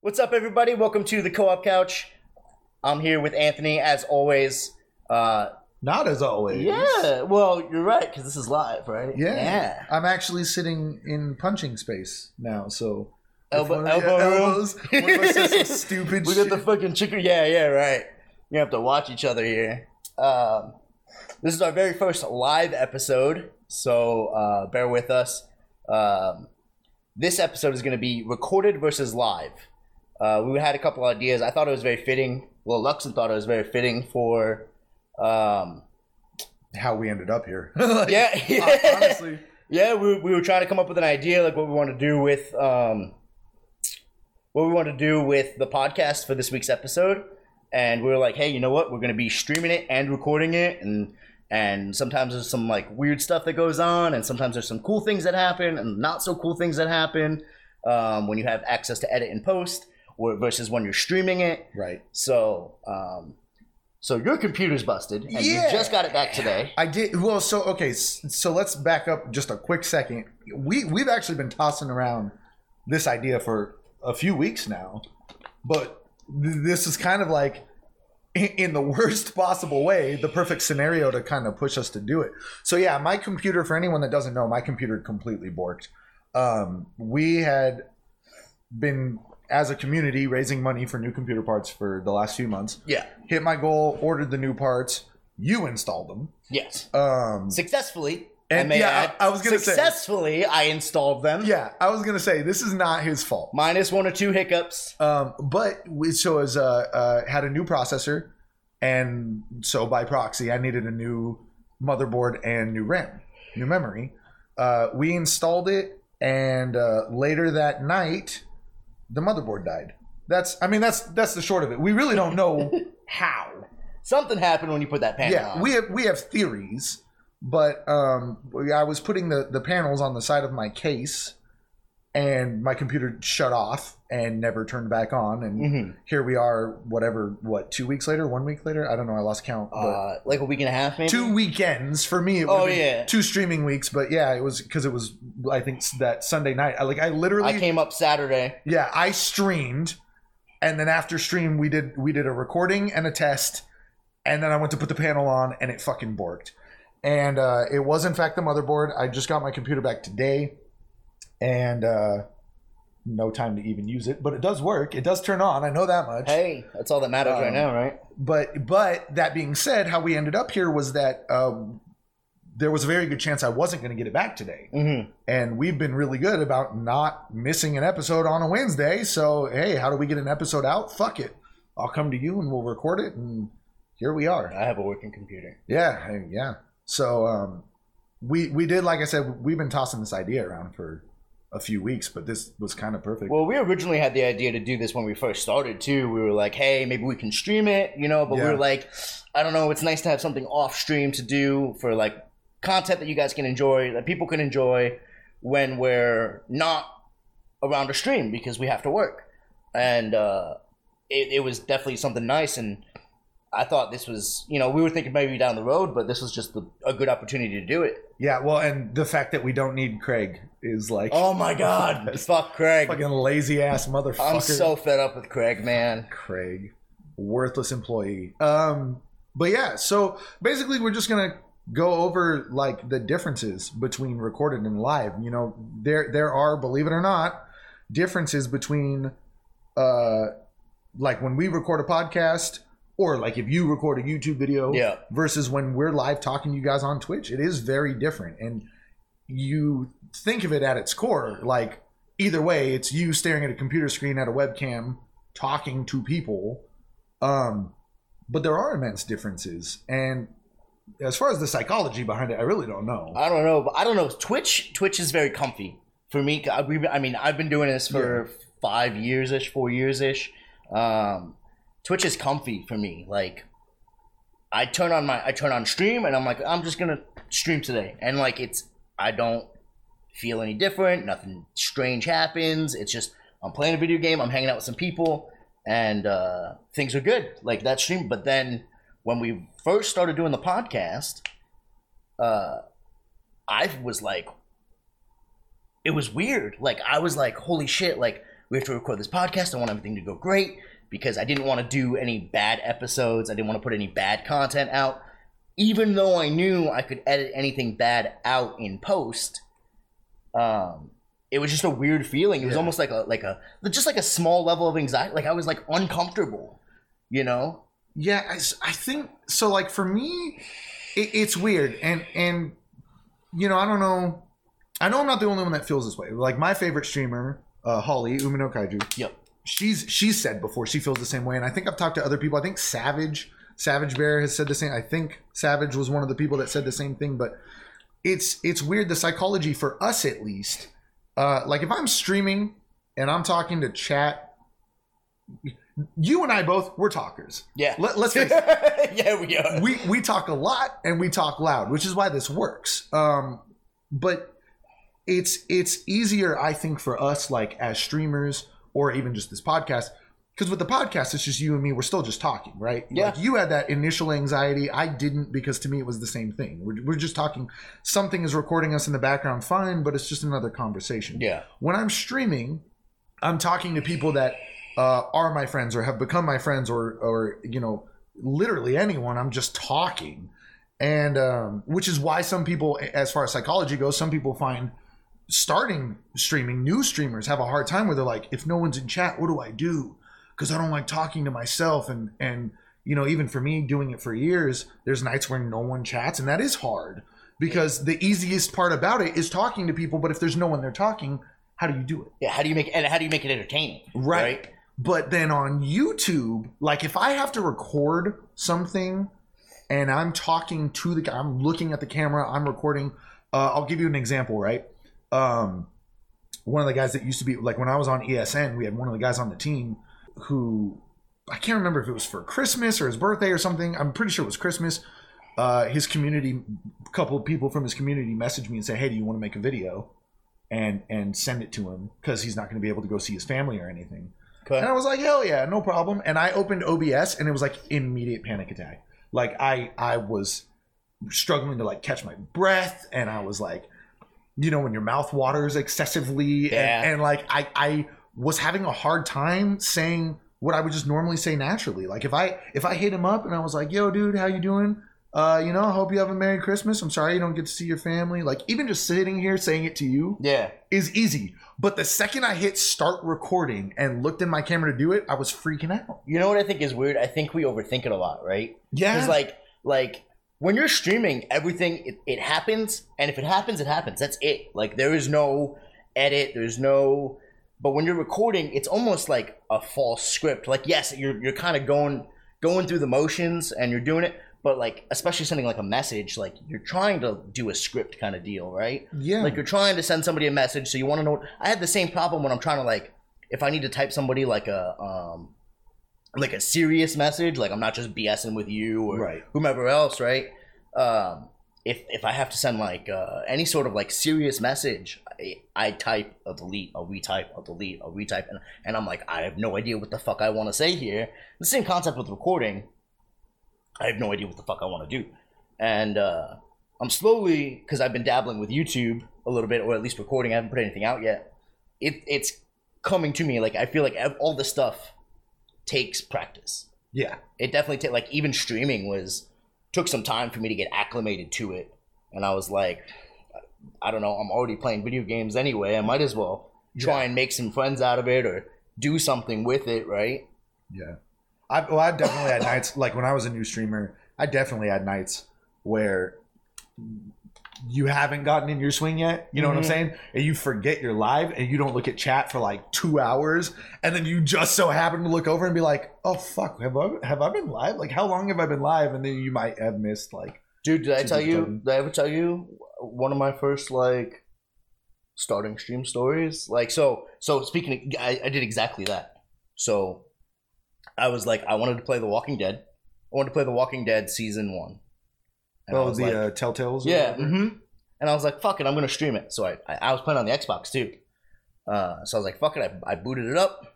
What's up, everybody? Welcome to the Co-op Couch. I'm here with Anthony, as always. Uh, Not as always. yeah, well, you're right because this is live, right? Yeah. yeah. I'm actually sitting in punching space now, so. if Elbow, one of- elbow yeah, room. elbows, one of us says some stupid we shit. got the fucking chicken. Yeah, yeah, right. You have to watch each other here. Um, this is our very first live episode, so uh, bear with us. Um, this episode is going to be recorded versus live. Uh, we had a couple ideas. I thought it was very fitting. Well, Luxon thought it was very fitting for. Um, How we ended up here. Like, yeah, hon- Honestly. yeah, we, we were trying to come up with an idea, like what we want to do with um, what we want to do with the podcast for this week's episode, and we were like, hey, you know what? We're going to be streaming it and recording it, and and sometimes there's some like weird stuff that goes on, and sometimes there's some cool things that happen, and not so cool things that happen um, when you have access to edit and post, versus when you're streaming it. Right. So, um, so your computer's busted, and Yeah. you just got it back today. I did well. So okay, so let's back up just a quick second. We we've actually been tossing around this idea for a few weeks now, but th- this is kind of like in, in the worst possible way, the perfect scenario to kind of push us to do it. So yeah, my computer. For anyone that doesn't know, my computer completely borked. Um, we had been as a community raising money for new computer parts for the last few months. Yeah. Hit my goal, ordered the new parts. You installed them. Yes. Um, successfully. And, I yeah, I- I was gonna say- successfully. I installed them. yeah, I was gonna say this is not his fault. minus one or two hiccups. Um, but we, so as uh, uh, had a new processor, and so by proxy, I needed a new motherboard and new RAM, new memory. Uh, we installed it, and uh, later that night, the motherboard died. That's, I mean, that's that's the short of it. We really don't know how. Something happened when you put that panel yeah, on. we have we have theories, but um, I was putting the the panels on the side of my case, and my computer shut off and never turned back on, and Mhm. here we are. Whatever, what two weeks later, one week later, I don't know. I lost count. But uh, like a week and a half, maybe. two weekends for me. It Oh, yeah. two streaming weeks, but yeah, it was because it was I think that Sunday night. I like I literally I came up Saturday. yeah, I streamed, and then after stream we did we did a recording and a test, and then I went to put the panel on and it fucking borked, and uh, it was in fact the motherboard. I just got my computer back today, and uh, no time to even use it, but it does work. It does turn on. I know that much. Hey, that's all that matters right Um, now, right? But but that being said, how we ended up here was that um, there was a very good chance I wasn't going to get it back today Mm-hmm. and we've been really good about not missing an episode on a Wednesday. So hey, how do we get an episode out? Fuck it, I'll come to you and we'll record it, and here we are. I have a working computer. Yeah, yeah. So um, we we did like I said, we've been tossing this idea around for a few weeks, but this was kind of perfect. Well, we originally had the idea to do this when we first started too. We were like, hey, maybe we can stream it, you know, but we Yeah. were like, I don't know, it's nice to have something off stream to do for like content that you guys can enjoy, that people can enjoy when we're not around a stream because we have to work. And uh, it, it was definitely something nice. And I thought this was, you know, we were thinking maybe down the road, but this was just the, a good opportunity to do it. Yeah, well, and the fact that we don't need Craig is like Oh my God. Fuck Craig. fucking lazy ass motherfucker. I'm so fed up with Craig, man. Craig, worthless employee. Um, but yeah, so basically, we're just gonna go over like the differences between recorded and live. You know, there there are, believe it or not, differences between, uh, like when we record a podcast. Or like if you record a YouTube video Yeah. versus when we're live talking to you guys on Twitch, it is very different. And you think of it at its core, like either way, it's you staring at a computer screen at a webcam talking to people. Um, but there are immense differences. And as far as the psychology behind it, I really don't know. I don't know, but I don't know. Twitch, Twitch is very comfy for me. I, I mean, I've been doing this for five years ish, four years ish. Um, Twitch is comfy for me. Like, I turn on my, I turn on stream, and I'm like, I'm just gonna stream today, and like, it's, I don't feel any different. Nothing strange happens. It's just I'm playing a video game. I'm hanging out with some people, and uh, things are good. Like that stream. But then when we first started doing the podcast, uh, I was like, it was weird. Like I was like, holy shit! Like we have to record this podcast. I want everything to go great because I didn't want to do any bad episodes. I didn't want to put any bad content out. Even though I knew I could edit anything bad out in post, um, it was just a weird feeling. It was Yeah. almost like a like a just like a small level of anxiety. Like I was like uncomfortable, you know. Yeah, I, I think so. Like for me, it, it's weird, and and you know, I don't know. I know I'm not the only one that feels this way. Like my favorite streamer, uh, Holly Umino Kaiju. Yep. She's she's said before she feels the same way, and I think I've talked to other people. I think Savage Savage Bear has said the same. I think Savage was one of the people that said the same thing. But it's it's weird. The psychology for us, at least, uh, like if I'm streaming and I'm talking to chat, you and I both we're talkers. Yeah. Let, let's face it yeah, we are. we we talk a lot and we talk loud, which is why this works. Um, but it's it's easier, I think, for us, like as streamers or even just this podcast, because with the podcast, it's just you and me. We're still just talking, right? Yeah. Like you had that initial anxiety. I didn't because to me it was the same thing. We're, we're just talking. Something is recording us in the background, fine, but it's just another conversation Yeah. when I'm streaming, I'm talking to people that uh, are my friends or have become my friends or or you know literally anyone. I'm just talking, and um, which is why some people, as far as psychology goes, some people find starting streaming, new streamers have a hard time where they're like, if no one's in chat, what do I do? Because I don't like talking to myself, and and you know even for me doing it for years, there's nights where no one chats, and that is hard because the easiest part about it is talking to people. But if there's no one there talking, how do you do it? Yeah. How do you make and how do you make it entertaining? Right. But then on YouTube, like if I have to record something and I'm talking to the guy, I'm looking at the camera, I'm recording. Uh, I'll give you an example, right? Um, one of the guys that used to be like when I was on ESN, we had one of the guys on the team who I can't remember if it was for Christmas or his birthday or something. I'm pretty sure it was Christmas. Uh, his community, a couple of people from his community messaged me and said, "Hey, do you want to make a video?" and and send it to him because he's not going to be able to go see his family or anything. Okay. And I was like, hell yeah, no problem. And I opened OBS and it was like immediate panic attack. Like I I was struggling to like catch my breath and I was like, you know, when your mouth waters excessively Yeah. and, and like I I was having a hard time saying what I would just normally say naturally. Like if I if I hit him up and I was like, yo, dude, how you doing? Uh, you know, I hope you have a Merry Christmas. I'm sorry you don't get to see your family. Like even just sitting here saying it to you Yeah. is easy. But the second I hit start recording and looked in my camera to do it, I was freaking out. You know what I think is weird? I think we overthink it a lot, right? Yeah. Because like like when you're streaming, everything it, it happens, and if it happens, it happens. That's it. Like there is no edit. There's no. But when you're recording, it's almost like a false script. Like yes, you're you're kind of going going through the motions and you're doing it, but like especially sending like a message, like you're trying to do a script kind of deal, right? yeah. Like you're trying to send somebody a message, so you want to know. I had the same problem when I'm trying to like, if I need to type somebody like a um, like a serious message, like I'm not just BSing with you or Right. whomever else, right? Um, if if I have to send like uh, any sort of like serious message, I, I type a delete, a retype, a delete, a retype, and and I'm like, I have no idea what the fuck I want to say here. The same concept with recording. I have no idea what the fuck I want to do, and uh, I'm slowly because I've been dabbling with YouTube a little bit, or at least recording. I haven't put anything out yet. It it's coming to me like I feel like all this stuff takes practice. yeah. It definitely take like even streaming was took some time for me to get acclimated to it, and I was like, I don't know, I'm already playing video games anyway. I might as well try and make some friends out of it or do something with it, right? Yeah. I well, I definitely had nights like when I was a new streamer. I definitely had nights where you haven't gotten in your swing yet. You know what I'm Mhm. saying? And you forget you're live and you don't look at chat for like two hours, and then you just so happen to look over and be like, "Oh fuck, have I have I been live? Like how long have I been live?" And then you might have missed like Dude, did I tell you? fun. Did I ever tell you one of my first like starting stream stories? Like, so, so speaking, of, I, I did exactly that. So, I was like, I wanted to play The Walking Dead. I wanted to play The Walking Dead season one. And oh was the like, uh, Telltales. yeah, whatever. hmm and I was like, fuck it, I'm gonna stream it. So I, I, I was playing on the Xbox too. Uh, so I was like, fuck it, I, I booted it up,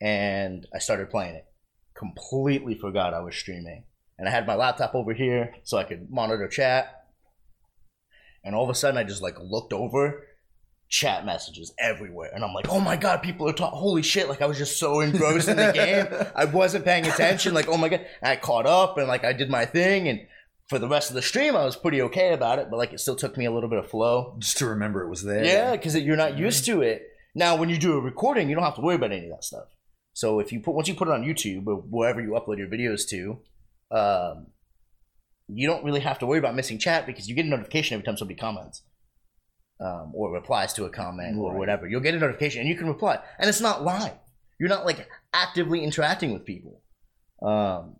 and I started playing it. Completely forgot I was streaming, and I had my laptop over here so I could monitor chat. And all of a sudden, I just like looked over, chat messages everywhere, and I'm like, oh my god, people are talking. Holy shit! Like I was just so engrossed in the game, I wasn't paying attention. Like oh my god, and I caught up and like I did my thing, and for the rest of the stream, I was pretty okay about it. But like it still took me a little bit of flow. Just to remember it was there. Yeah, because you're not used to it. Now, when you do a recording, you don't have to worry about any of that stuff. So if you put once you put it on YouTube or wherever you upload your videos to, um, you don't really have to worry about missing chat because you get a notification every time somebody comments um, or replies to a comment or whatever. You'll get a notification and you can reply, and it's not live. You're not like actively interacting with people, um,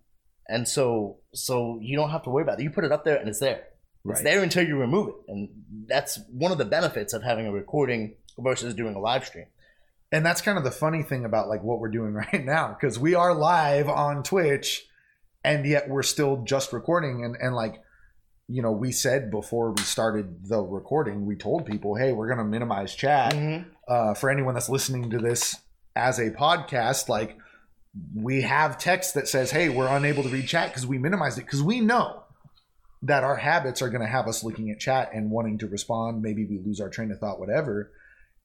and so so you don't have to worry about it. You put it up there and it's there. It's Right. there until you remove it, and that's one of the benefits of having a recording versus doing a live stream. and that's kind of the funny thing about like what we're doing right now because we are live on twitch and yet we're still just recording and and like you know we said before we started the recording we told people hey we're going to minimize chat Mm-hmm. uh, for anyone that's listening to this as a podcast like we have text that says hey we're unable to read chat because we minimized it because we know that our habits are going to have us looking at chat and wanting to respond maybe we lose our train of thought whatever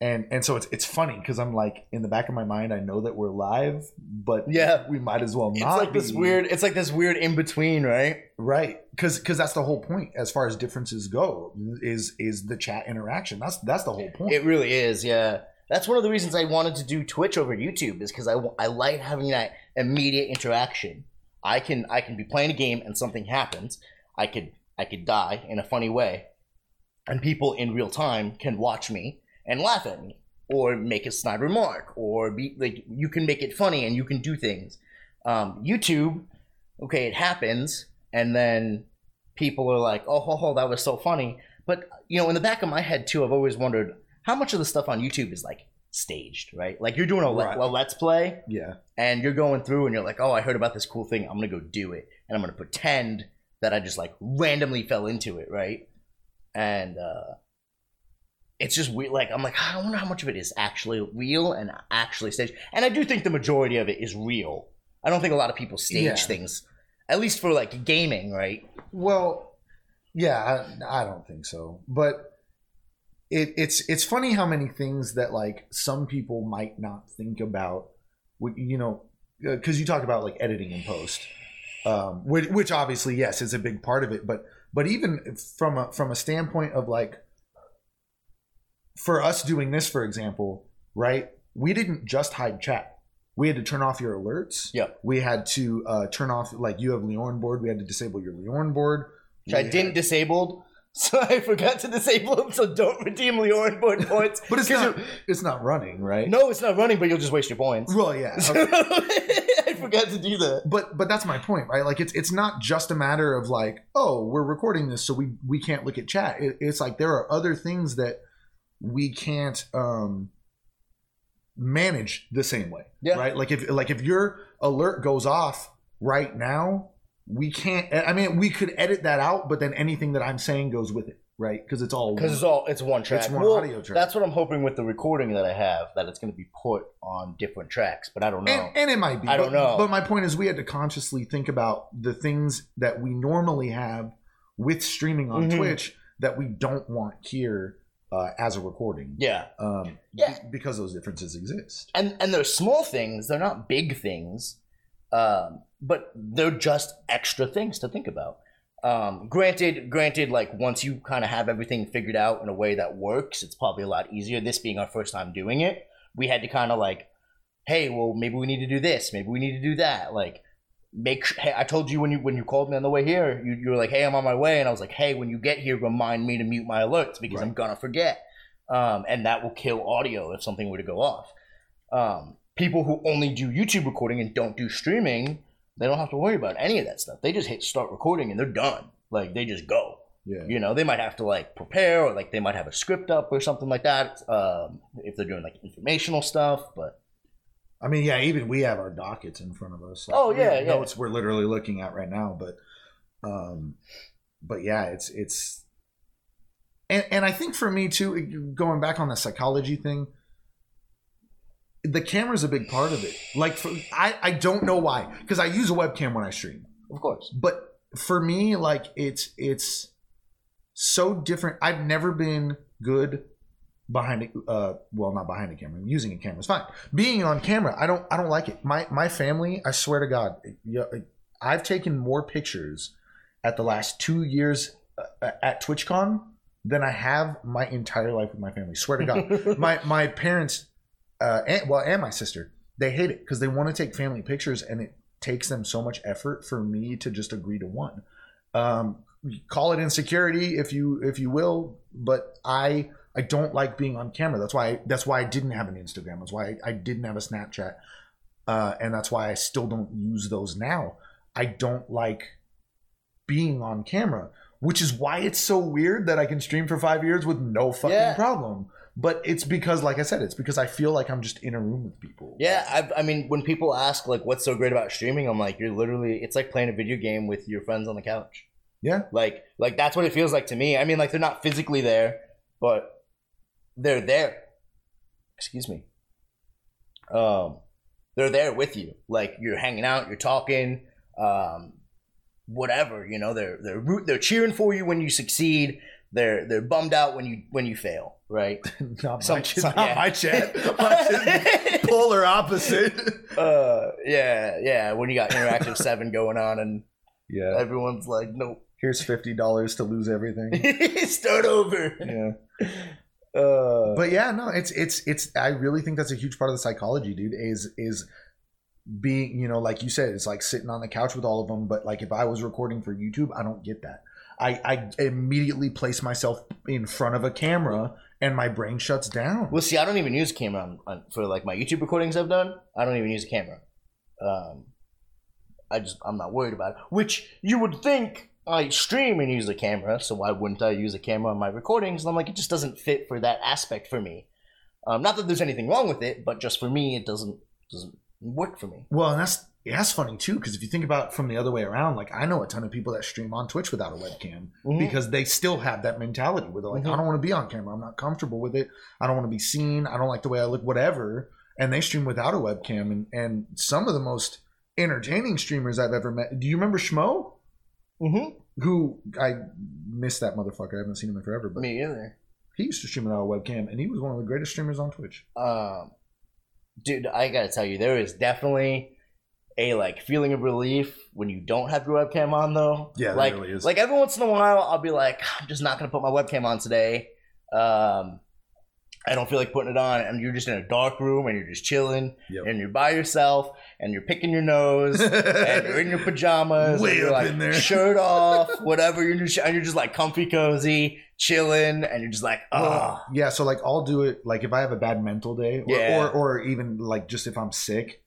and and so it's it's funny because i'm like in the back of my mind i know that we're live but Yeah. we might as well not. It's like this weird. It's like this weird in between, right? right because because that's the whole point as far as differences go is is the chat interaction that's that's the whole point It really is. Yeah, that's one of the reasons I wanted to do Twitch over YouTube is because I, I like having that immediate interaction. I can I can be playing a game and something happens. I could I could die in a funny way, and people in real time can watch me and laugh at me or make a snide remark or be like you can make it funny and you can do things. Um, YouTube, okay, it happens and then people are like, oh, ho, ho, that was so funny. But you know, in the back of my head too, I've always wondered how much of the stuff on YouTube is like staged, right? Like you're doing a, le- a let's play yeah and you're going through and you're like, oh, I heard about this cool thing. I'm gonna go do it, and I'm gonna pretend that I just like randomly fell into it, right? And uh, it's just weird. Like I'm like, I wonder how much of it is actually real and actually staged. And I do think the majority of it is real. I don't think a lot of people stage Yeah. things, at least for like gaming, right? Well, yeah, I, I don't think so. But it, it's it's funny how many things that like some people might not think about. You know, because you talk about like editing and post, um, which, which obviously yes is a big part of it. But but even from a from a standpoint of like, for us doing this, for example, right? We didn't just hide chat. We had to turn off your alerts. Yep. We had to uh, turn off like you have Leorn board. We had to disable your Leorn board. Which I We didn't had- disabled, so I forgot to disable them. So don't redeem Leorin board points. But it's not, it's not running, right? no, it's not running, but you'll just waste your points. Well, yeah. okay. I forgot to do that. But but that's my point, right? Like it's it's not just a matter of like, oh, we're recording this, so we we can't look at chat. It, it's like there are other things that we can't um manage the same way, Yeah. right? Like if like if your alert goes off right now, we can't. I mean, we could edit that out, but then anything that I'm saying goes with it, right? Because it's all Because it's all it's one track. It's one Well, audio track. That's what I'm hoping with the recording that I have that it's going to be put on different tracks, but I don't know. And, and it might be. I don't know. But my point is, we had to consciously think about the things that we normally have with streaming on Mhm. Twitch that we don't want here uh, as a recording. yeah, Um, Yeah. be- because those differences exist. and and they're small things. They're not big things, um, but they're just extra things to think about. Um, granted, granted, like once you kind of have everything figured out in a way that works, it's probably a lot easier. This being our first time doing it, we had to kind of like, hey, well, maybe we need to do this, maybe we need to do that. Like, make. Hey, I told you when you when you called me on the way here, you, you were like, hey, I'm on my way, and I was like, hey, when you get here, remind me to mute my alerts because I'm gonna forget, um, and that will kill audio if something were to go off. Um, people who only do YouTube recording and don't do streaming, they don't have to worry about any of that stuff. They just hit start recording and they're done. Like they just go. Yeah. You know, they might have to like prepare or like they might have a script up or something like that. Um, if they're doing like informational stuff, but I mean, yeah, even we have our dockets in front of us. Like, Oh, yeah, yeah. Notes we're literally looking at right now, but, um, but yeah, it's it's, and and I think for me too, going back on the psychology thing, the camera's a big part of it. Like, for, I I don't know why, because I use a webcam when I stream, of course. but for me, like it's it's so different. I've never been good behind it uh well not behind a camera using a camera is fine being on camera i don't i don't like it my my family i swear to god i've taken more pictures at the last two years uh, at twitchcon than i have my entire life with my family swear to god my my parents uh and, well and my sister. They hate it because they want to take family pictures and it takes them so much effort for me to just agree to one. Um call it insecurity if you if you will but i i don't like being on camera. That's why I, that's why i didn't have an instagram. That's why i, I didn't have a snapchat. Uh, and that's why i still don't use those now. I don't like being on camera which is why it's so weird that i can stream for five years with no fucking Yeah. problem but it's because like i said it's because i feel like i'm just in a room with people Yeah, I, I mean, when people ask like, "What's so great about streaming?" I'm like, "You're literally, it's like playing a video game with your friends on the couch." yeah Like, like that's what it feels like to me. I mean, like they're not physically there, but they're there. Excuse me. Um, they're there with you. Like you're hanging out, you're talking, um, whatever. You know, they're they're root, they're cheering for you when you succeed. They're they're bummed out when you when you fail. Right. not, Some- my, ch- not yeah. my chat My chat- polar opposite uh, yeah, yeah. When you got interactive seven going on and yeah everyone's like, nope, here's fifty dollars to lose everything. start over. yeah, Uh, but yeah, no, it's it's it's. I really think that's a huge part of the psychology, dude. Is is being you know like you said, it's like sitting on the couch with all of them. But like if I was recording for YouTube, I don't get that. I I immediately place myself in front of a camera and my brain shuts down. Well, see, I don't even use a camera on, on, for like my YouTube recordings I've done. I don't even use a camera. Um, I just I'm not worried about it. Which you would think I stream and use a camera, so why wouldn't I use a camera on my recordings? And I'm like, it just doesn't fit for that aspect for me. Um, not that there's anything wrong with it, but just for me, it doesn't doesn't work for me. Well, and that's that's funny too because if you think about it from the other way around, like I know a ton of people that stream on Twitch without a webcam. Mhm. because they still have that mentality where they're like, Mhm. I don't want to be on camera. I'm not comfortable with it. I don't want to be seen. I don't like the way I look, whatever. And they stream without a webcam. And, and some of the most entertaining streamers I've ever met. Do you remember Schmo? Mm-hmm. Who I miss that motherfucker. I haven't seen him in forever, but Me either. he used to stream without a webcam, and he was one of the greatest streamers on Twitch. um, dude, I gotta tell you, there is definitely a like feeling of relief when you don't have your webcam on, though. Yeah, like really is. like every once in a while, I'll be like, I'm just not gonna put my webcam on today. Um, I don't feel like putting it on, and you're just in a dark room and you're just chilling, Yep. and you're by yourself, and you're picking your nose. and you're in your pajamas, Way and you're up like in there. shirt off, whatever. You're just and you're just like comfy, cozy, chilling, and you're just like, oh, Well, yeah, so like I'll do it like if I have a bad mental day, or, Yeah. or or even like just if I'm sick,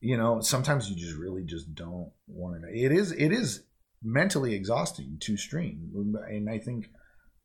you know, sometimes you just really just don't want to. It is it is mentally exhausting to stream, and I think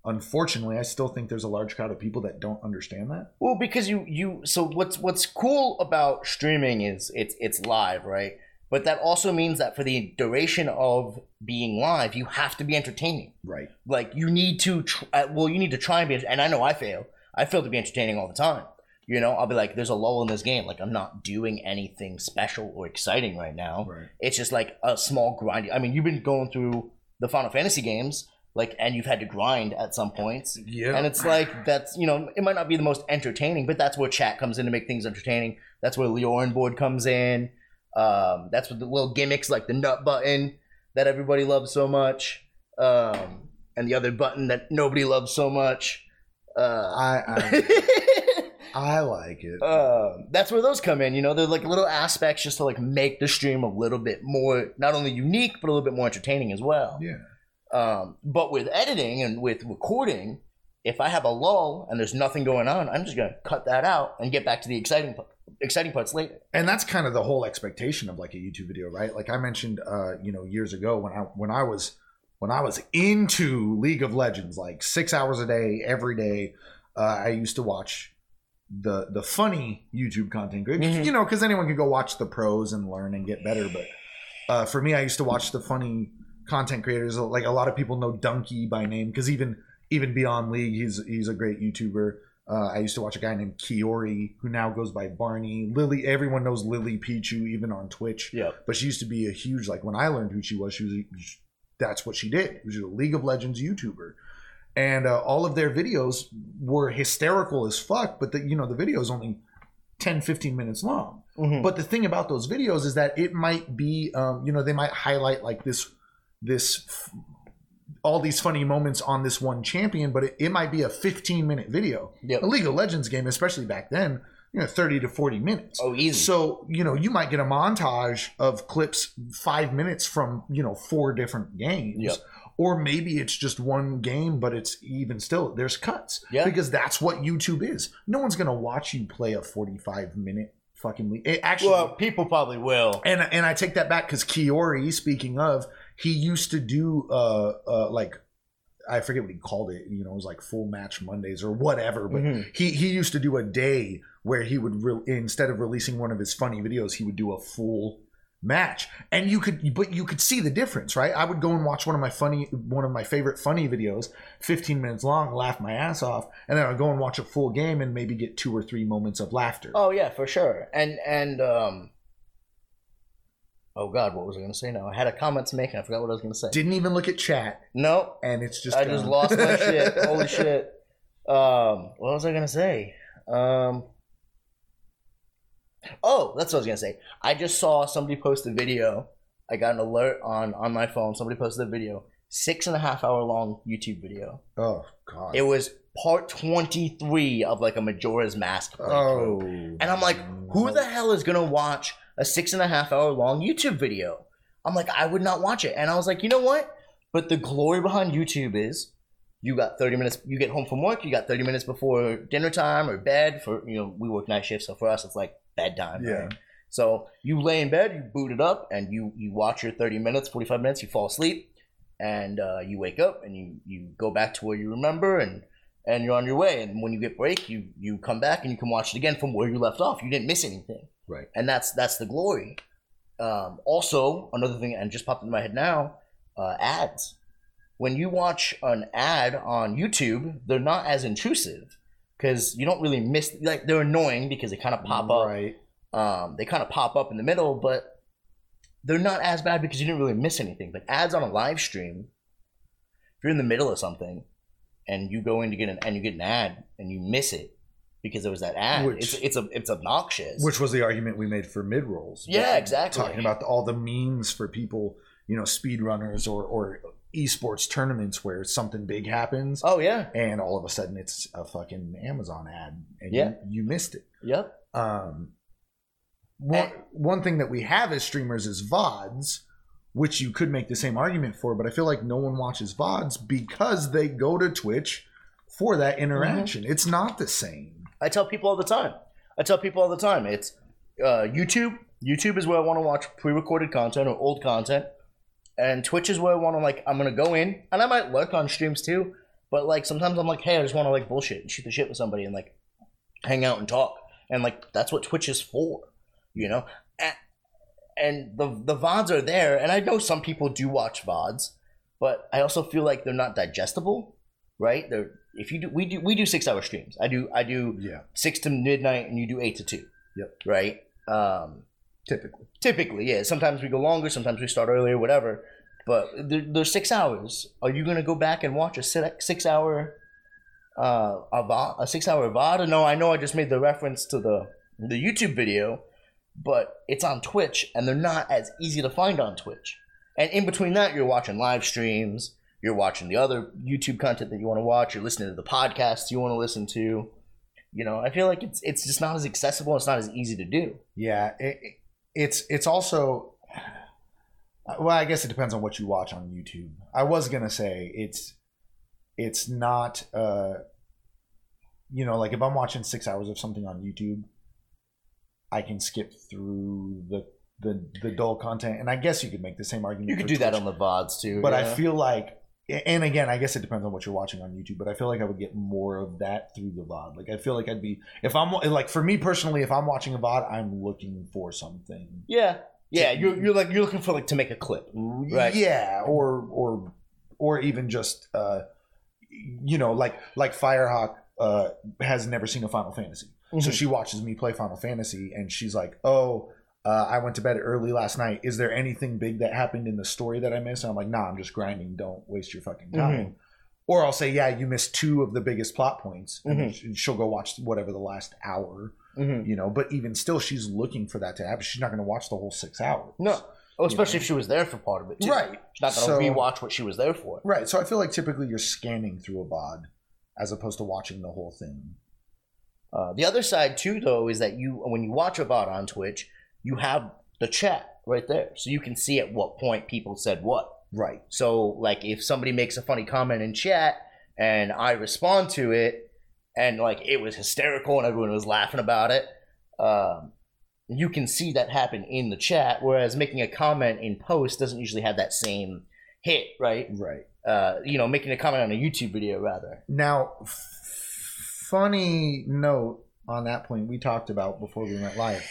unfortunately I still think there's a large crowd of people that don't understand that. Well, because you you so what's what's cool about streaming is it's it's live, right? But that also means that for the duration of being live, you have to be entertaining. Right. Like you need to, tr- uh, well, you need to try and be. And I know I fail. I fail to be entertaining all the time. You know, I'll be like, "There's a lull in this game. Like I'm not doing anything special or exciting right now. Right. It's just like a small grind. I mean, you've been going through the Final Fantasy games, like, and you've had to grind at some points. Yeah. And it's like that's you know it might not be the most entertaining, but that's where chat comes in to make things entertaining. That's where Leorin board comes in. Um, that's what the little gimmicks like the nut button that everybody loves so much, um, and the other button that nobody loves so much. Uh, I I, I like it. um, that's where those come in. You know, they're like little aspects just to like make the stream a little bit more not only unique but a little bit more entertaining as well. yeah. Um, but with editing and with recording, if I have a lull and there's nothing going on, I'm just gonna cut that out and get back to the exciting exciting parts later. and that's kind of the whole expectation of like a YouTube video, right? Like I mentioned, uh, you know, years ago when I when I was when I was into League of Legends, like six hours a day, every day, uh, I used to watch the the funny YouTube content, Mhm. you know, because anyone can go watch the pros and learn and get better. But uh, for me, I used to watch the funny content creators. Like a lot of people know Donkey by name because even even beyond League, he's he's a great YouTuber. Uh, I used to watch a guy named Kiori who now goes by Barney. Lily, everyone knows Lily Pichu even on Twitch. Yeah, But she used to be a huge like when I learned who she was, she was that's what she did. She was a League of Legends YouTuber, and uh, all of their videos were hysterical as fuck. But the you know the video is only 10, 15 minutes long. Mhm. But the thing about those videos is that it might be, um, you know, they might highlight like this, this, f- all these funny moments on this one champion, but it, it might be a 15 minute video. Yep. A League of Legends game, especially back then, you know, 30 to 40 minutes. Oh, easy. So, you know, you might get a montage of clips five minutes from, you know, four different games. Yep. Or maybe it's just one game, but it's even still, there's cuts. Yeah. Because that's what YouTube is. No one's going to watch you play a 45 minute fucking league. It actually. well, people probably will. and, and I take that back because Kiori, speaking of, he used to do uh, uh like I forget what he called it. You know, it was like full match Mondays or whatever. But Mhm. he he used to do a day where he would re- instead of releasing one of his funny videos, he would do a full match, and you could but you could see the difference, right? I would go and watch one of my funny one of my favorite funny videos, 15 minutes long, laugh my ass off, and then I'd go and watch a full game and maybe get two or three moments of laughter. Oh yeah, for sure. And and um. Oh God, what was I gonna say now? I had a comment to make and I forgot what I was gonna say. Didn't even look at chat, no, and it's just I just lost my shit. Holy shit. Um, what was I gonna say? Um. Oh, that's what I was gonna say. I just saw somebody post a video. I got an alert on on my phone. Somebody posted a video, six and a half hour long YouTube video. Oh God. It was part twenty three of like a Majora's Mask. Oh. And I'm like, who the hell is gonna watch a six and a half hour long YouTube video? I'm like, I would not watch it. And I was like, you know what? But the glory behind YouTube is you got 30 minutes, you get home from work, you got 30 minutes before dinner time or bed for, you know, we work night shifts. So for us, it's like bedtime. Yeah. right? So you lay in bed, you boot it up, and you, you watch your 30 minutes, 45 minutes, you fall asleep, and uh, you wake up and you, you go back to where you remember and and you're on your way. And when you get break, you you come back and you can watch it again from where you left off. You didn't miss anything, Right. and that's that's the glory. Um, also, another thing, and just popped into my head now, uh, ads. When you watch an ad on YouTube, they're not as intrusive because you don't really miss. Like they're annoying because they kind of pop up. Right. Um, they kind of pop up in the middle, but they're not as bad because you didn't really miss anything. Like ads on a live stream, if you're in the middle of something and you go in to get an and you get an ad and you miss it because there was that ad, Which- it's it's a it's obnoxious. Which was the argument we made for mid rolls. Yeah, exactly. Talking about the, all the memes for people, you know, speedrunners or or esports tournaments where something big happens, oh yeah, and all of a sudden it's a fucking Amazon ad, and Yeah. you, you missed it. yep, Um, one one thing that we have as streamers is VODs, which you could make the same argument for, but I feel like no one watches VODs because they go to Twitch for that interaction. It's not the same. I tell people all the time. I tell people all the time. It's uh, YouTube. YouTube is where I want to watch pre-recorded content or old content, and Twitch is where I want to like. I'm gonna go in, and I might lurk on streams too. But like sometimes I'm like, hey, I just want to like bullshit and shoot the shit with somebody and like hang out and talk, and like that's what Twitch is for, you know. And, and the the vods are there, and I know some people do watch vods, but I also feel like they're not digestible, right? They're if you do we do we do six hour streams. I do I do Yeah, six to midnight and you do eight to two. Yep. Right. Um, typically. typically, yeah. Sometimes we go longer. Sometimes we start earlier. Whatever. But they're, they're six hours. Are you gonna go back and watch a six hour, uh, a, a six hour VOD? No, I know I just made the reference to the the YouTube video, but it's on Twitch and they're not as easy to find on Twitch. And in between that, you're watching live streams. You're watching the other YouTube content that you want to watch. You're listening to the podcasts you want to listen to. You know, I feel like it's it's just not as accessible. It's not as easy to do. Yeah, it- it's it's also well, I guess it depends on what you watch on YouTube. I was gonna say it's it's not uh you know like if I'm watching six hours of something on YouTube, I can skip through the the the dull content, and I guess you could make the same argument. You could do that on the VODs too. but I feel like and again i guess it depends on what you're watching on youtube but i feel like i would get more of that through the vod like i feel like i'd be if i'm like for me personally if i'm watching a vod i'm looking for something Yeah, yeah. You're you're like you're looking for like to make a clip, right? yeah or or or even just uh you know like like firehawk uh has never seen a final fantasy so Mhm. she watches me play final fantasy and she's like oh uh, I went to bed early last night. Is there anything big that happened in the story that I missed? And I'm like, nah, I'm just grinding. Don't waste your fucking time. or I'll say, yeah, you missed two of the biggest plot points, and Mhm. sh- she'll go watch whatever the last hour, Mhm. you know. But even still, she's looking for that to happen. She's not going to watch the whole six hours. No. Oh, especially know? if she was there for part of it too. Right. She's not gonna So- rewatch what she was there for. Right. So I feel like typically you're scanning through a VOD as opposed to watching the whole thing. Uh, the other side too, though, is that you when you watch a VOD on Twitch, you have the chat right there, so you can see at what point people said what. Right. So, like, if somebody makes a funny comment in chat and I respond to it, and like it was hysterical and everyone was laughing about it, um, you can see that happen in the chat. Whereas making a comment in post doesn't usually have that same hit, right? Right. Uh, you know, making a comment on a YouTube video rather. Now, f- funny note on that point we talked about before we went live.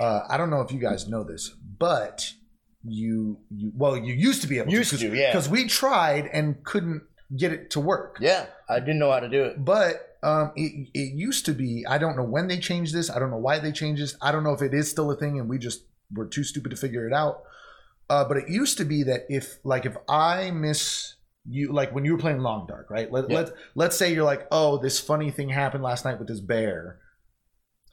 Uh, I don't know if you guys know this, but you you well you used to be able Used to to, yeah. because we tried and couldn't get it to work. Yeah, I didn't know how to do it. But um, it, it used to be. I don't know when they changed this. I don't know why they changed this. I don't know if it is still a thing and we just were too stupid to figure it out. Uh, but it used to be that if like if I miss you like when you were playing Long Dark, right? Let, Yeah. let let's say you're like, oh, this funny thing happened last night with this bear.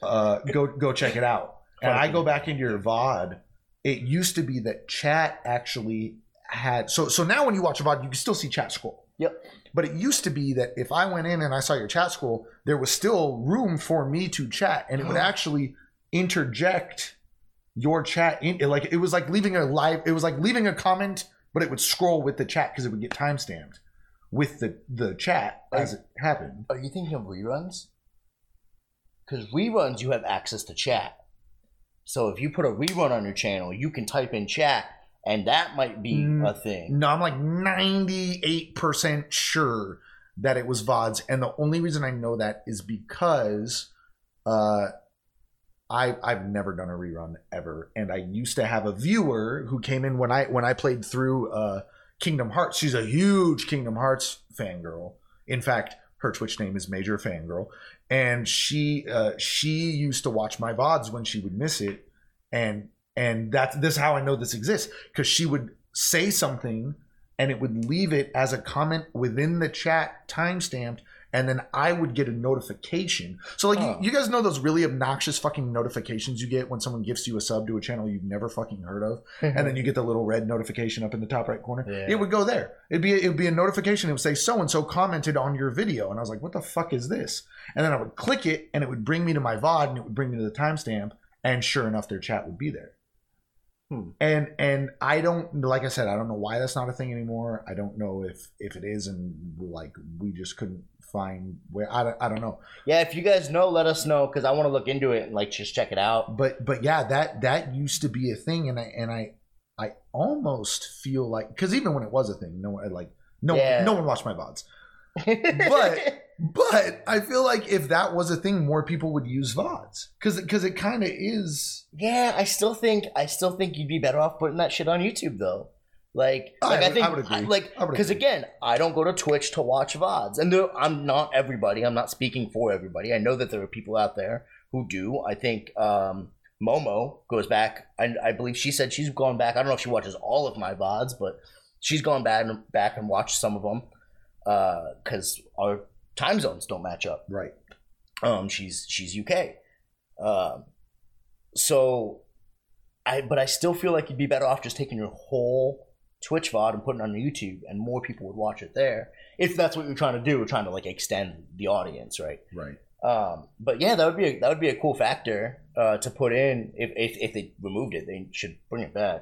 Uh, go go check it out. And I go back into your VOD. It used to be that chat actually had so so now when you watch a VOD, you can still see chat scroll. Yep. But it used to be that if I went in and I saw your chat scroll, there was still room for me to chat, and it would actually interject your chat in. it- Like it was like leaving a live. It was like leaving a comment, but it would scroll with the chat because it would get time stamped with the the chat as it happened. Are you thinking of reruns? Because reruns, you have access to chat. So if you put a rerun on your channel, you can type in chat, and that might be Mm, a thing. No, I'm like 98% sure that it was VODs. And the only reason I know that is because uh, I, I've never done a rerun ever. And I used to have a viewer who came in when I when I played through uh, Kingdom Hearts. She's a huge Kingdom Hearts fangirl. In fact, her Twitch name is Major Fangirl. And she uh, she used to watch my VODs when she would miss it. And and that's this is how I know this exists because she would say something and it would leave it as a comment within the chat timestamped and then I would get a notification. So like Huh. you, you guys know those really obnoxious fucking notifications you get when someone gifts you a sub to a channel you've never fucking heard of and then you get the little red notification up in the top right corner. Yeah. It would go there. It'd be it would be a notification. It would say so and so commented on your video, and I was like, what the fuck is this? And then I would click it, and it would bring me to my VOD, and it would bring me to the timestamp, and sure enough, their chat would be there. Hmm. And and I don't like I said I don't know why that's not a thing anymore. I don't know if if it is, and like we just couldn't find where I don't, I don't know. yeah, if you guys know, let us know because I want to look into it and like just check it out. but but yeah that that used to be a thing and i and i i almost feel like because even when it was a thing no one like no Yeah. no one watched my vods But- but i feel like if that was a thing more people would use vods because because it kind of is yeah, I still think I still think you'd be better off putting that shit on YouTube though. Like, I like I, think, I would agree. like, I would because again, I don't go to Twitch to watch VODs, and there, I'm not everybody. I'm not speaking for everybody. I know that there are people out there who do. I think um, Momo goes back, and I believe she said she's gone back. I don't know if she watches all of my VODs, but she's gone back and back and watched some of them because our time zones don't match up. right Um, she's she's UK. Um, so I but I still feel like you'd be better off just taking your whole Twitch VOD and putting it on YouTube, and more people would watch it there. If that's what you're trying to do, we're trying to like extend the audience, right? right Um, but yeah, that would be a, that would be a cool factor uh, to put in. If, if if they removed it, they should bring it back.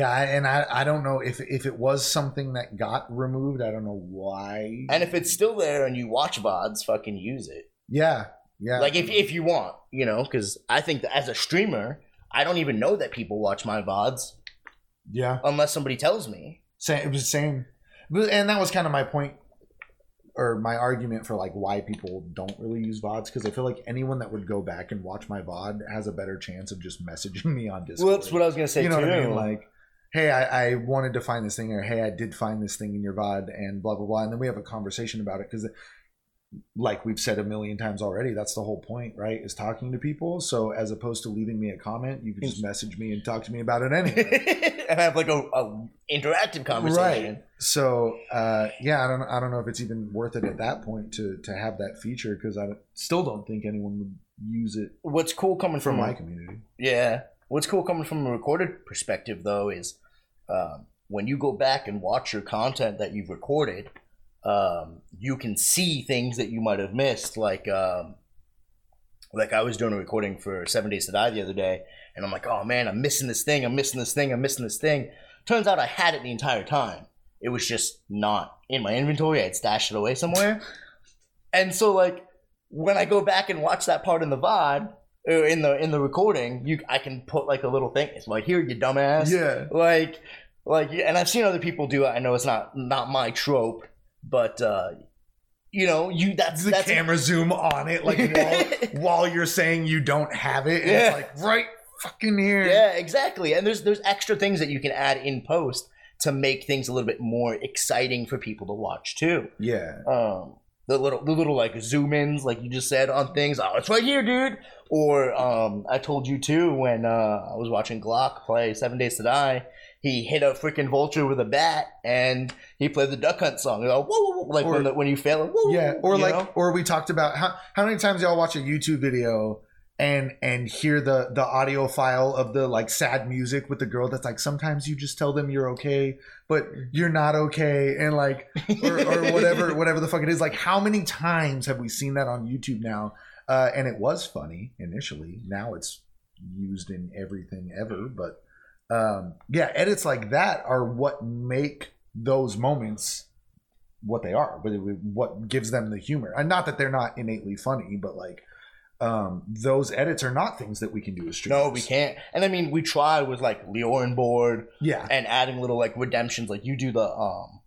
yeah and i i don't know if if it was something that got removed i don't know why And if it's still there and you watch VODs, fucking use it. yeah yeah Like if if you want, you know, because I think that as a streamer, I don't even know that people watch my VODs yeah unless somebody tells me. Same, it was the same, and that was kind of my point or my argument for like why people don't really use vods because I feel like anyone that would go back and watch my vod has a better chance of just messaging me on Discord. Well, that's what I was gonna say you know too. what I mean? Like, hey, I, I wanted to find this thing, or hey, I did find this thing in your vod, and blah blah blah, and then we have a conversation about it because like we've said a million times already, that's the whole point, right? Is talking to people. So as opposed to leaving me a comment, you can just message me and talk to me about it anyway. and have like a, a interactive conversation. Right. So uh, yeah, I don't I don't know if it's even worth it at that point to to have that feature because I still don't think anyone would use it What's cool coming from from my community. Yeah. What's cool coming from a recorded perspective, though, is um, when you go back and watch your content that you've recorded, um, you can see things that you might have missed. Like, um, like I was doing a recording for Seven Days to Die the other day, and I'm like, oh man, I'm missing this thing, I'm missing this thing, I'm missing this thing. Turns out I had it the entire time. It was just not in my inventory. I had stashed it away somewhere. And so, like, when I go back and watch that part in the VOD, or in the in the recording, you I can put like a little thing. It's like here, you dumbass. Yeah. Like, like, and I've seen other people do it. I know it's not not my trope, but uh, you know, you that's The that's camera zoom on it like while, while you're saying you don't have it. And Yeah. It's like right fucking here. Yeah, exactly. And there's there's extra things that you can add in post to make things a little bit more exciting for people to watch too. Yeah. Um, the little the little like zoom ins, like you just said on things. Oh, it's right here, dude. Or um, I told you too when uh, I was watching Glock play Seven Days to Die. He hit a freaking vulture with a bat, and he played the Duck Hunt song. You know, whoa, whoa, whoa, like Or- when, the, when you fail, Yeah. Or like know? or we talked about how how many times y'all watch a YouTube video and and hear the the audio file of the like sad music with the girl that's like sometimes you just tell them you're okay but you're not okay and like or, or whatever whatever the fuck it is like how many times have we seen that on youtube now uh, and it was funny initially now it's used in everything ever but um, yeah edits like that are what make those moments what they are but what gives them the humor and not that they're not innately funny but like um, those edits are not things that we can do as streamers No, we can't. And I mean, we tried with like LioranBoard yeah and adding little like redemptions. Like you do the um,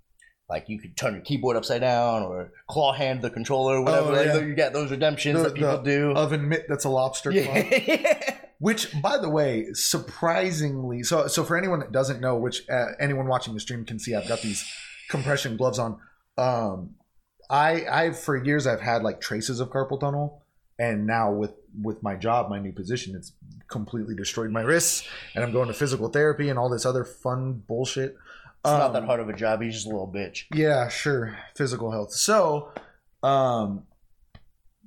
like you could turn your keyboard upside down or claw hand the controller, whatever. Oh, like, yeah. you get those redemptions The- that people do. oven mitt that's a lobster claw. yeah. Which, by the way, surprisingly, so so for anyone that doesn't know, which uh, anyone watching the stream can see, I've got these compression gloves on. Um, I I've for years I've had like traces of carpal tunnel, and now with with my job, my new position, it's completely destroyed my wrists, and I'm going to physical therapy and all this other fun bullshit. It's not Um, that hard of a job. He's just a little bitch. yeah, sure. Physical health. So, um,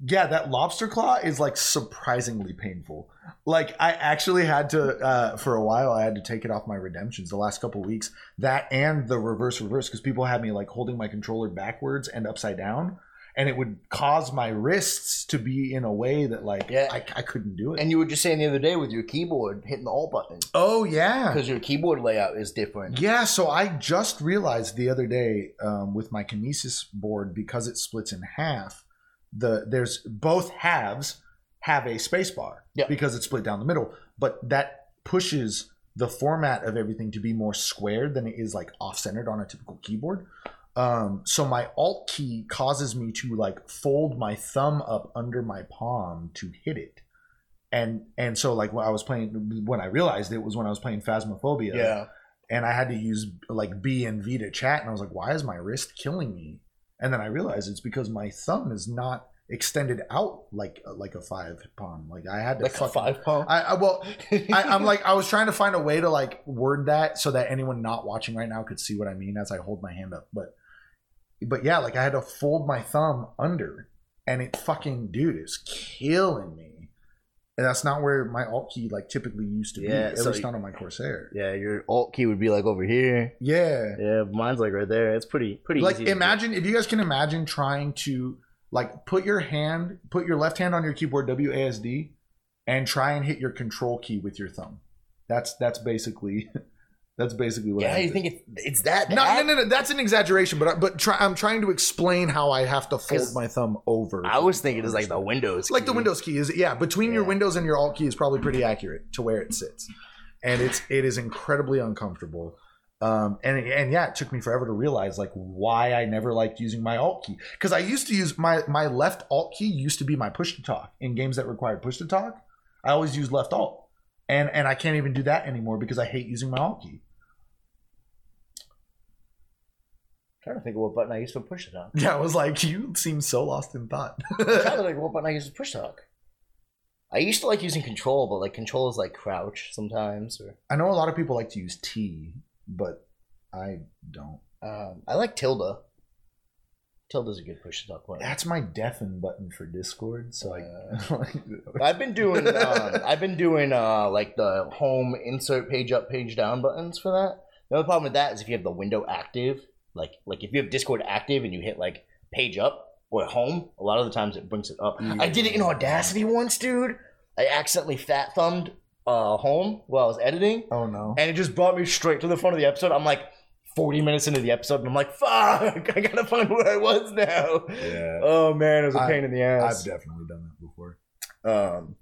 yeah, that lobster claw is like surprisingly painful. Like I actually had to uh, for a while. I had to take it off my redemptions the last couple weeks. That and the reverse reverse because people had me like holding my controller backwards and upside down, and it would cause my wrists to be in a way that like Yeah. I, I couldn't do it. And you were just saying the other day with your keyboard hitting the alt button oh yeah, because your keyboard layout is different. Yeah, so I just realized the other day um, with my Kinesis board because it splits in half. The there's both halves have a space bar Yeah. because it's split down the middle, but that pushes the format of everything to be more squared than it is like off centered on a typical keyboard. Um, so my alt key causes me to like fold my thumb up under my palm to hit it. And and so like when I was playing when I realized it was when I was playing Phasmophobia Yeah. and I had to use like B and V to chat, and I was like, "Why is my wrist killing me?" And then I realized it's because my thumb is not extended out like uh, like a five palm. Like I had to Like a fucking- five pump. I, I well, I, I'm like I was trying to find a way to like word that so that anyone not watching right now could see what I mean as I hold my hand up. But but yeah, like I had to fold my thumb under, and it fucking dude is killing me. And that's not where my alt key like typically used to be. Yeah, At so least not on my Corsair. yeah, your alt key would be like over here. Yeah. Yeah, mine's like right there. It's pretty pretty like imagine if you guys can imagine trying to like put your hand put your left hand on your keyboard WASD and try and hit your control key with your thumb. That's that's basically that's basically what Yeah, I you think it's it's that no, bad? no, no, no, that's an exaggeration, but I, but try, I'm trying to explain how I have to fold my thumb over. I was thinking it's like the Windows. like the. Windows key is yeah between your Windows and your Alt key is probably pretty accurate to where it sits, and it's it is incredibly uncomfortable. Um, and and yeah, it took me forever to realize like why I never liked using my Alt key because I used to use my my left Alt key used to be my push to talk in games that required push to talk. I always used left Alt, and and I can't even do that anymore because I hate using my Alt key. trying to think of what button I used to push to talk. Yeah, I was like, you seem so lost in thought. I'm trying to think what button I used to push talk. I used to like using control, but like control is like crouch sometimes, or I know a lot of people like to use T, but I don't. um, I like tilde. Tilde's a good push to talk button. That's my deafen button for Discord. So Uh, like, I've been doing um, I've been doing uh, like the home insert page up page down buttons for that. The only problem with that is if you have the window active, like like if you have Discord active and you hit like page up or home, a lot of the times it brings it up. I did it in Audacity once, dude. I accidentally fat thumbed uh, home while I was editing, oh no. and it just brought me straight to the front of the episode. I'm like 40 minutes into the episode, and I'm like, fuck, I gotta find where I was now. Yeah, Oh man, it was a pain in the ass. I've definitely done that before. Um,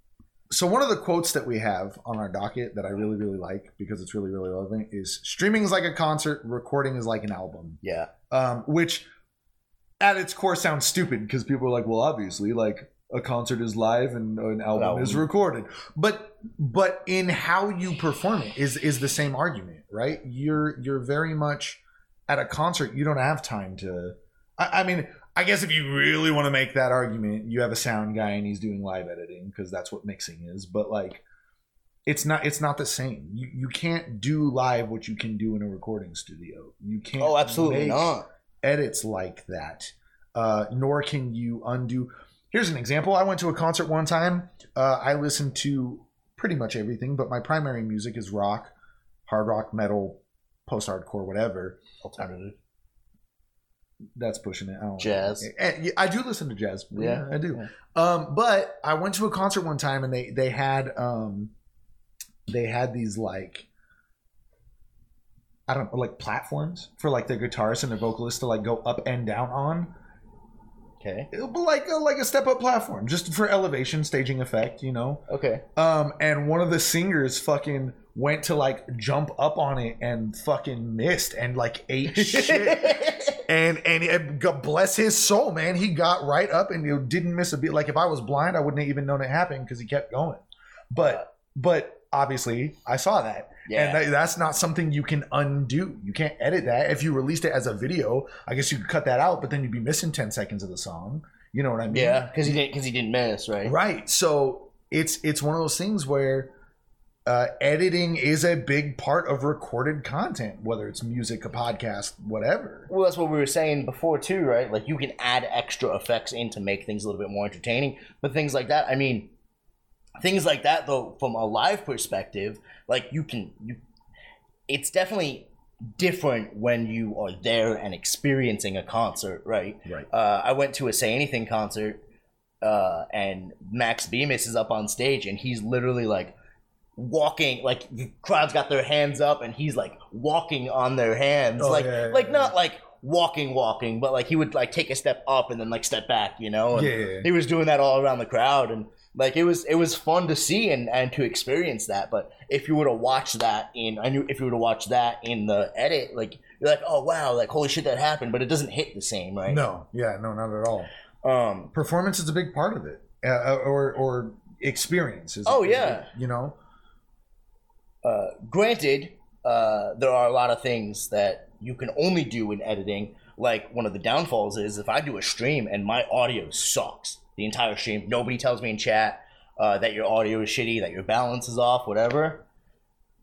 So one of the quotes that we have on our docket that I really really like because it's really really relevant is streaming is like a concert, recording is like an album. yeah. Um, which at its core sounds stupid because people are like, well, obviously, like a concert is live and an album album. is recorded. But but in how you perform it is is the same argument, right? You're you're very much at a concert. You don't have time to. I, I mean, I guess if you really want to make that argument, you have a sound guy and he's doing live editing because that's what mixing is. But like. It's not. It's not the same. You you can't do live what you can do in a recording studio. You can't. Oh, absolutely not. edits like that. Uh, nor can you undo. Here's an example. I went to a concert one time. Uh, I listened to pretty much everything, but my primary music is rock, hard rock, metal, post hardcore, whatever. Alternative. That's pushing it. I don't Jazz. And, yeah, I do listen to jazz. Yeah. I do. Yeah. Um, but I went to a concert one time and they they had um, they had these like I don't know, like platforms for like the guitarist and the vocalist to like go up and down on. Okay. It would be like a, like a step up platform just for elevation staging effect you know? Okay. um and one of the singers fucking went to like jump up on it and fucking missed and like ate shit. And and it, God bless his soul man. He got right up and you didn't miss a beat. Like if i was blind i wouldn't have even known it happened because he kept going. But but obviously i saw that yeah. and that, that's not something you can undo. You can't edit that. If you released it as a video, I guess you could cut that out, but then you'd be missing 10 seconds of the song. You know what I mean? yeah. Because he didn't. Because he didn't miss. Right. Right. So it's it's one of those things where uh, editing is a big part of recorded content, whether it's music, a podcast, whatever. Well, that's what we were saying before too, right? Like you can add extra effects in to make things a little bit more entertaining. But things like that, I mean, things like that though, from a live perspective, like you can you, it's definitely different when you are there and experiencing a concert, right? Right. uh, I went to a Say Anything concert, uh, and Max Bemis is up on stage, and he's literally like walking, like the crowd's got their hands up, and he's like walking on their hands, Oh, like yeah, yeah, like yeah. not like walking, walking, but like he would like take a step up and then like step back, you know? And Yeah. He was doing that all around the crowd, and like it was it was fun to see and and to experience that. But if you were to watch that in, I knew if you were to watch that in the edit, like you're like, oh wow, like holy shit, that happened, but it doesn't hit the same, right? No. Yeah. No. Not at all. Um, Performance is a big part of it, uh, or or experience. Is Oh, is- yeah. You know. uh, granted, uh, there are a lot of things that you can only do in editing. Like one of the downfalls is if I do a stream and my audio sucks the entire stream, nobody tells me in chat uh, that your audio is shitty, that your balance is off, whatever.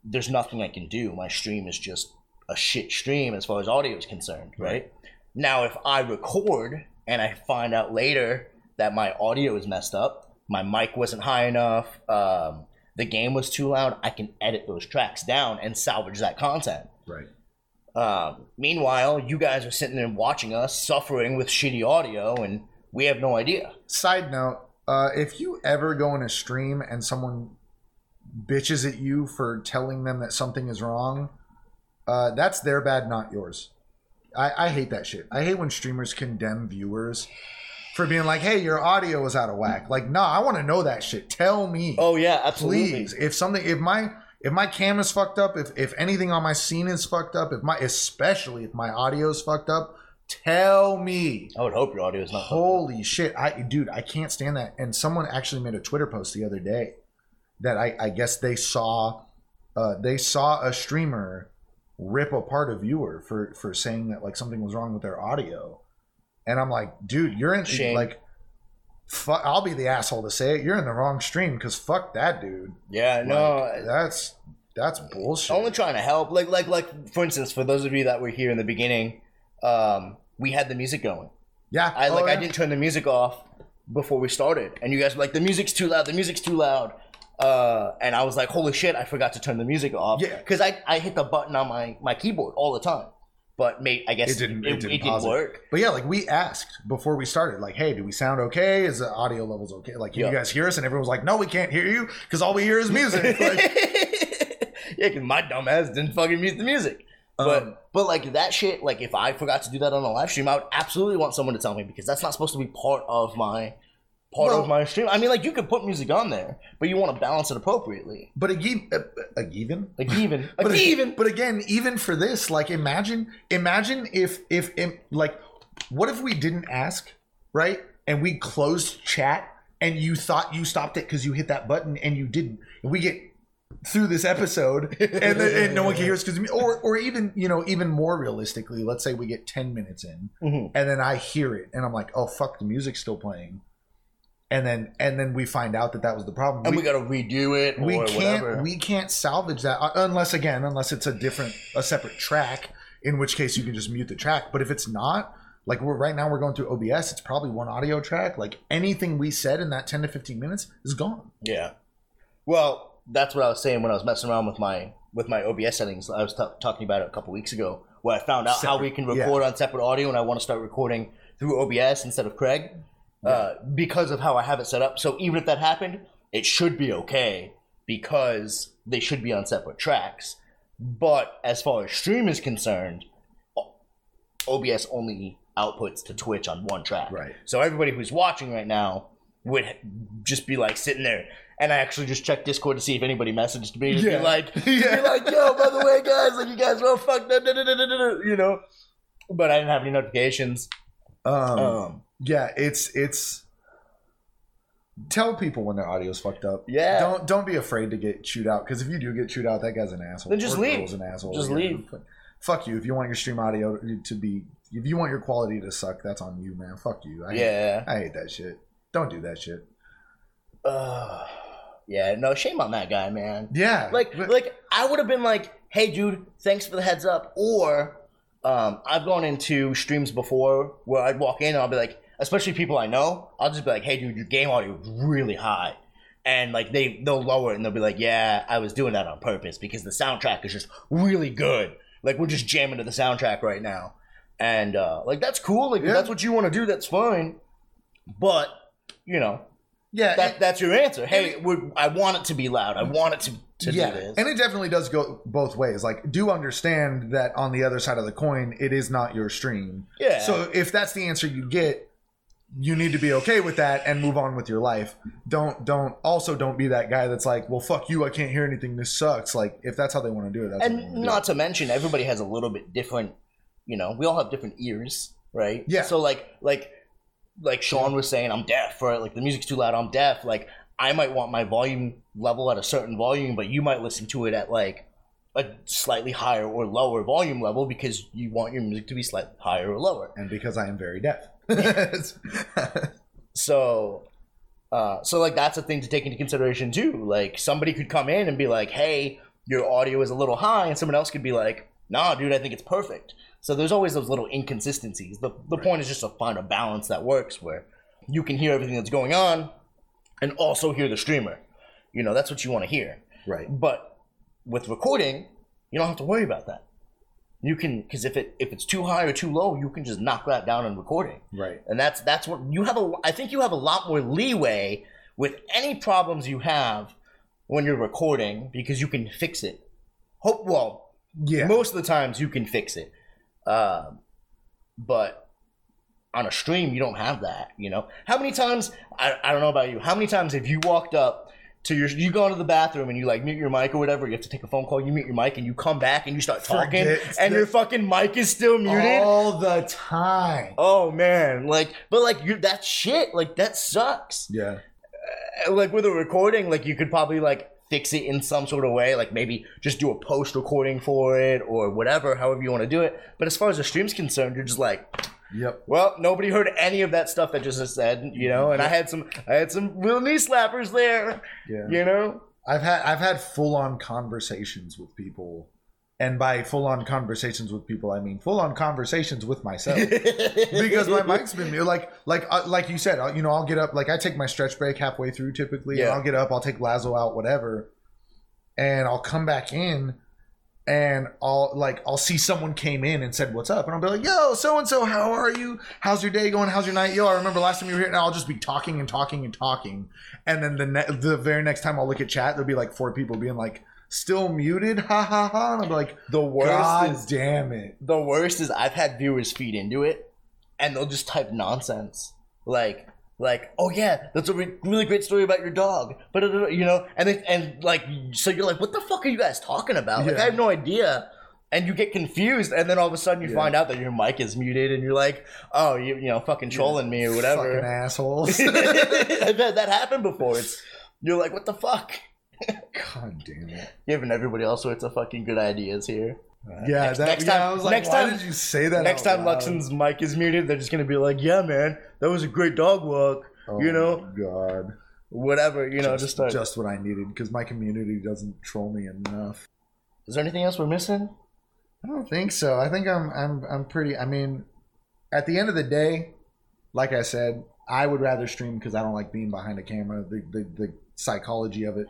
There's nothing I can do. My stream is just a shit stream as far as audio is concerned, right? Now, if I record and I find out later that my audio is messed up, my mic wasn't high enough, um, the game was too loud, I can edit those tracks down and salvage that content. Right. Um, meanwhile, you guys are sitting there watching us suffering with shitty audio, and we have no idea. Side note: uh, If you ever go in a stream and someone bitches at you for telling them that something is wrong, uh, that's their bad, not yours. I, I hate that shit. I hate when streamers condemn viewers for being like, "Hey, your audio is out of whack." Like, nah, I want to know that shit. Tell me, Oh yeah, absolutely. please. If something, if my if my cam is fucked up, if if anything on my scene is fucked up, if my especially if my audio is fucked up, tell me. I would hope your audio is not. Holy shit, I dude, I can't stand that. And someone actually made a Twitter post the other day that I, I guess they saw uh, they saw a streamer rip apart a viewer for for saying that like something was wrong with their audio, and I'm like, dude, you're in Shame. like. Fuck, I'll be the asshole to say it. You're in the wrong stream because fuck that dude. Yeah, no, that's that's bullshit. only trying to help. Like, like, like, for instance, for those of you that were here in the beginning, um, we had the music going. yeah, I Oh, like, I didn't turn the music off before we started, and you guys were like, "The music's too loud. The music's too loud." Uh, and I was like, "Holy shit! I forgot to turn the music off." Yeah. because I, I hit the button on my my keyboard all the time, but mate, I guess It didn't- it It, didn't it didn't work. But yeah, like we asked before we started, like, hey, do we sound okay? Is the audio levels okay? Like, can Yeah. you guys hear us? And everyone was like, no, we can't hear you because all we hear is music. like, yeah, because my dumb ass didn't fucking mute the music. But Um, but like that shit, like if I forgot to do that on a live stream, I would absolutely want someone to tell me because that's not supposed to be part of my part Well- of my stream. I mean, like you could put music on there, but you want to balance it appropriately. but again, uh, even, Like even, but even. but again, even for this, like, imagine, imagine if, if, if, like, what if we didn't ask, right? And we closed chat, and you thought you stopped it because you hit that button, and you didn't. And we get through this episode and, then, and no one can hear us because or or even you know even more realistically let's say we get 10 minutes in Mhm. and then i hear it and i'm like oh fuck the music's still playing and then and then we find out that that was the problem and we, gotta redo it we can't whatever. we can't salvage that uh, unless again unless it's a different a separate track in which case you can just mute the track but if it's not like we're right now we're going through obs it's probably one audio track like anything we said in that 10 to 15 minutes is gone yeah. Well, that's what I was saying when I was messing around with my with my OBS settings. I was t- talking about it a couple weeks ago, where I found out how we can Separate, yeah. record on separate audio, and I want to start recording through OBS instead of Craig, uh, because of how I have it set up. So even if that happened, it should be okay because they should be on separate tracks. But as far as stream is concerned, OBS only outputs to Twitch on one track. Right. So everybody who's watching right now would just be like sitting there. And I actually just checked Discord to see if anybody messaged me Yeah. be like, Yeah. be like, yo, by the way, guys, like you guys are all fucked up, da, da, da, da, da, da," you know. But I didn't have any notifications. um, Um, Yeah, it's it's. Tell people when their audio's fucked up. Yeah. Don't don't be afraid to get chewed out because if you do get chewed out, that guy's an asshole. Then just Or leave. An asshole. Just Yeah. leave. Fuck you. If you want your stream audio to be, if you want your quality to suck, that's on you, man. Fuck you. I hate, yeah. I hate that shit. Don't do that shit. Uh, yeah. No shame on that guy, man. Yeah. like but- like I would have been like, "Hey, dude, thanks for the heads up." Or um, I've gone into streams before where I'd walk in and I'll be like, especially people I know, I'll just be like, "Hey, dude, your game audio is really high," and like they they'll lower it and they'll be like, "Yeah, I was doing that on purpose because the soundtrack is just really good. Like we're just jamming to the soundtrack right now." And uh, like that's cool. Like if Yeah. that's what you want to do. That's fine. But you know yeah, that that's your answer. Hey, we're, I want it to be loud. I want it to to yeah, do this. and it definitely does go both ways. Like, do understand that on the other side of the coin, it is not your stream. Yeah. So if that's the answer you get, you need to be okay with that and move on with your life. Don't don't also don't be that guy that's like, well, fuck you, I can't hear anything. This sucks. Like, if that's how they want to do it, that's and not to mention, everybody has a little bit different. You know, we all have different ears, right? Yeah. So like like like Sean was saying, I'm deaf, or like the music's too loud. I'm deaf. Like I might want my volume level at a certain volume, but you might listen to it at like a slightly higher or lower volume level because you want your music to be slightly higher or lower. and because I am very deaf. So, uh, so like that's a thing to take into consideration too. Like somebody could come in and be like, "Hey, your audio is a little high," and someone else could be like, "Nah, dude, I think it's perfect." So there's always those little inconsistencies. The the point is just to find a balance that works where you can hear everything that's going on and also hear the streamer. You know, that's what you want to hear. right. But with recording, you don't have to worry about that. You can because if it if it's too high or too low, you can just knock that down in recording Right. and that's that's what you have a i think you have a lot more leeway with any problems you have when you're recording because you can fix it hope well Yeah. most of the times you can fix it um, but on a stream you don't have that you know how many times I, I don't know about you how many times have you walked up to your you go into the bathroom and you like mute your mic or whatever you have to take a phone call you mute your mic and you come back and you start talking Forget and your fucking mic is still muted All the time. Oh man, like, but like you, that shit, like that sucks. Yeah. Uh, Like with a recording, like you could probably like fix it in some sort of way, like maybe just do a post recording for it or whatever, however you want to do it. But as far as the stream's concerned, you're just like, Yep. well, nobody heard any of that stuff that just said, you know. And I had some, I had some real knee slappers there, Yeah. you know. I've had I've had full on conversations with people, and by full on conversations with people, I mean full on conversations with myself. because my mic's been muted. Like like uh, like you said, uh, you know, I'll get up. Like I take my stretch break halfway through typically, and Yeah. I'll get up. I'll take Lazo out, whatever, and I'll come back in, and I'll like I'll see someone came in and said what's up, and I'll be like, yo, so and so, how are you? How's your day going? How's your night? Yo, I remember last time you were here. And I'll just be talking and talking and talking, and then the ne- the very next time I'll look at chat, there'll be like four people being like. Still muted, ha ha ha! And I'll be like, The worst God is damn it! the worst is I've had viewers feed into it, and they'll just type nonsense like like oh yeah that's a re- really great story about your dog but uh, you know and they, and like so you're like what the fuck are you guys talking about like Yeah. I have no idea and you get confused and then all of a sudden you Yeah. find out that your mic is muted and you're like oh you you know fucking trolling me or whatever." Fucking assholes. I've had that happen before it's you're like what the fuck God damn it. giving everybody all sorts of fucking good ideas here Yeah, next- that, next yeah, time- I was like, next why time- did you say that? Next out time loud? Luxon's mic is muted, they're just gonna be like, "Yeah, man, that was a great dog walk." Oh you know, my God, whatever. You know, just, just, start. just what I needed because my community doesn't troll me enough. Is there anything else we're missing? I don't think so. I think I'm I'm I'm pretty. I mean, at the end of the day, like I said, I would rather stream because I don't like being behind a camera. The, the the psychology of it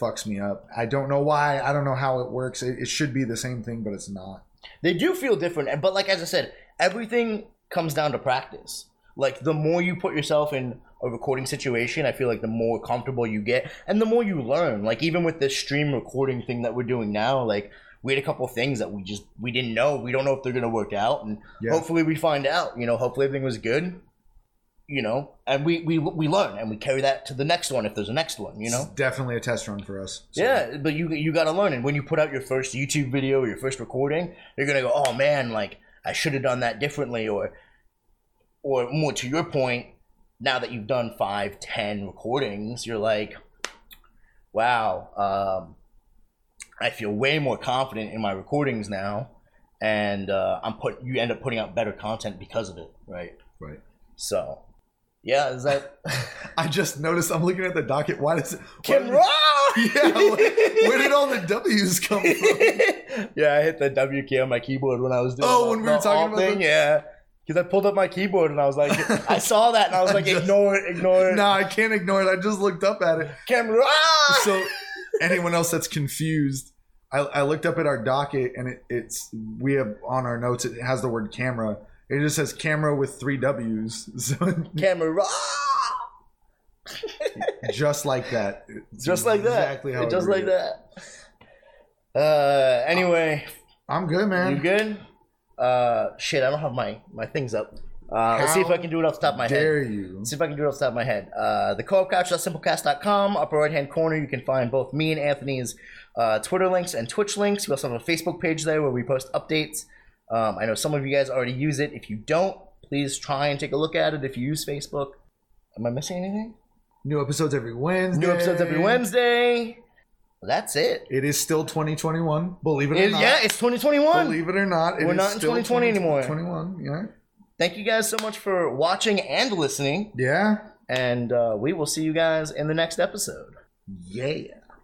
fucks me up. I don't know why. I don't know how it works. It, it should be the same thing, but it's not. They do feel different, but like as I said, everything comes down to practice. Like the more you put yourself in a recording situation, I feel like the more comfortable you get, and the more you learn. Like even with this stream recording thing that we're doing now, like we had a couple of things that we just we didn't know. We don't know if they're gonna work out, and Yeah. hopefully we find out. You know, hopefully everything was good. You know, and we we we learn and we carry that to the next one if there's a next one. You know. It's definitely a test run for us. So, Yeah, but you you got to learn, and when you put out your first YouTube video or your first recording, you're gonna go, "Oh man, like I should have done that differently," or or more to your point, now that you've done five, ten recordings, you're like, "Wow, um, I feel way more confident in my recordings now," and uh, I'm put. You end up putting out better content because of it, right? Right. So, yeah, is that I just noticed. I'm looking at the docket. Why does it? Kim does? Yeah, where, where did all the W's come from? yeah, I hit the W key on my keyboard when I was doing. Oh, the- when we were talking about thing, the- yeah. Because I pulled up my keyboard and I was like, I saw that and I was like, Just- ignore it, ignore it. No, I can't ignore it. I just looked up at it. Camera. So, anyone else that's confused, I, I looked up at our docket and it, it's we have on our notes. It has the word camera. It just says camera with three W's. So Camera. just like that. It's Just like that. Exactly how. Just like it. that. Uh, anyway, I'm good, man. you good? Uh, shit, I don't have my my things up. Uh, let's see if I can do it off the top of my head. Dare you? Let's see if I can do it off the top of my head. Uh, the co-op couch.simplecast.com, upper right hand corner, you can find both me and Anthony's uh, Twitter links and Twitch links. We also have a Facebook page there where we post updates. Um, I know some of you guys already use it. If you don't, please try and take a look at it if you use Facebook. Am I missing anything? New episodes every Wednesday. New episodes every Wednesday. That's it. It is still 2021. Believe it or It- not. yeah, it's 2021. Believe it or not, it We're not in still 2020 anymore. 21. Yeah. Thank you guys so much for watching and listening. Yeah. And uh, we will see you guys in the next episode. Yeah.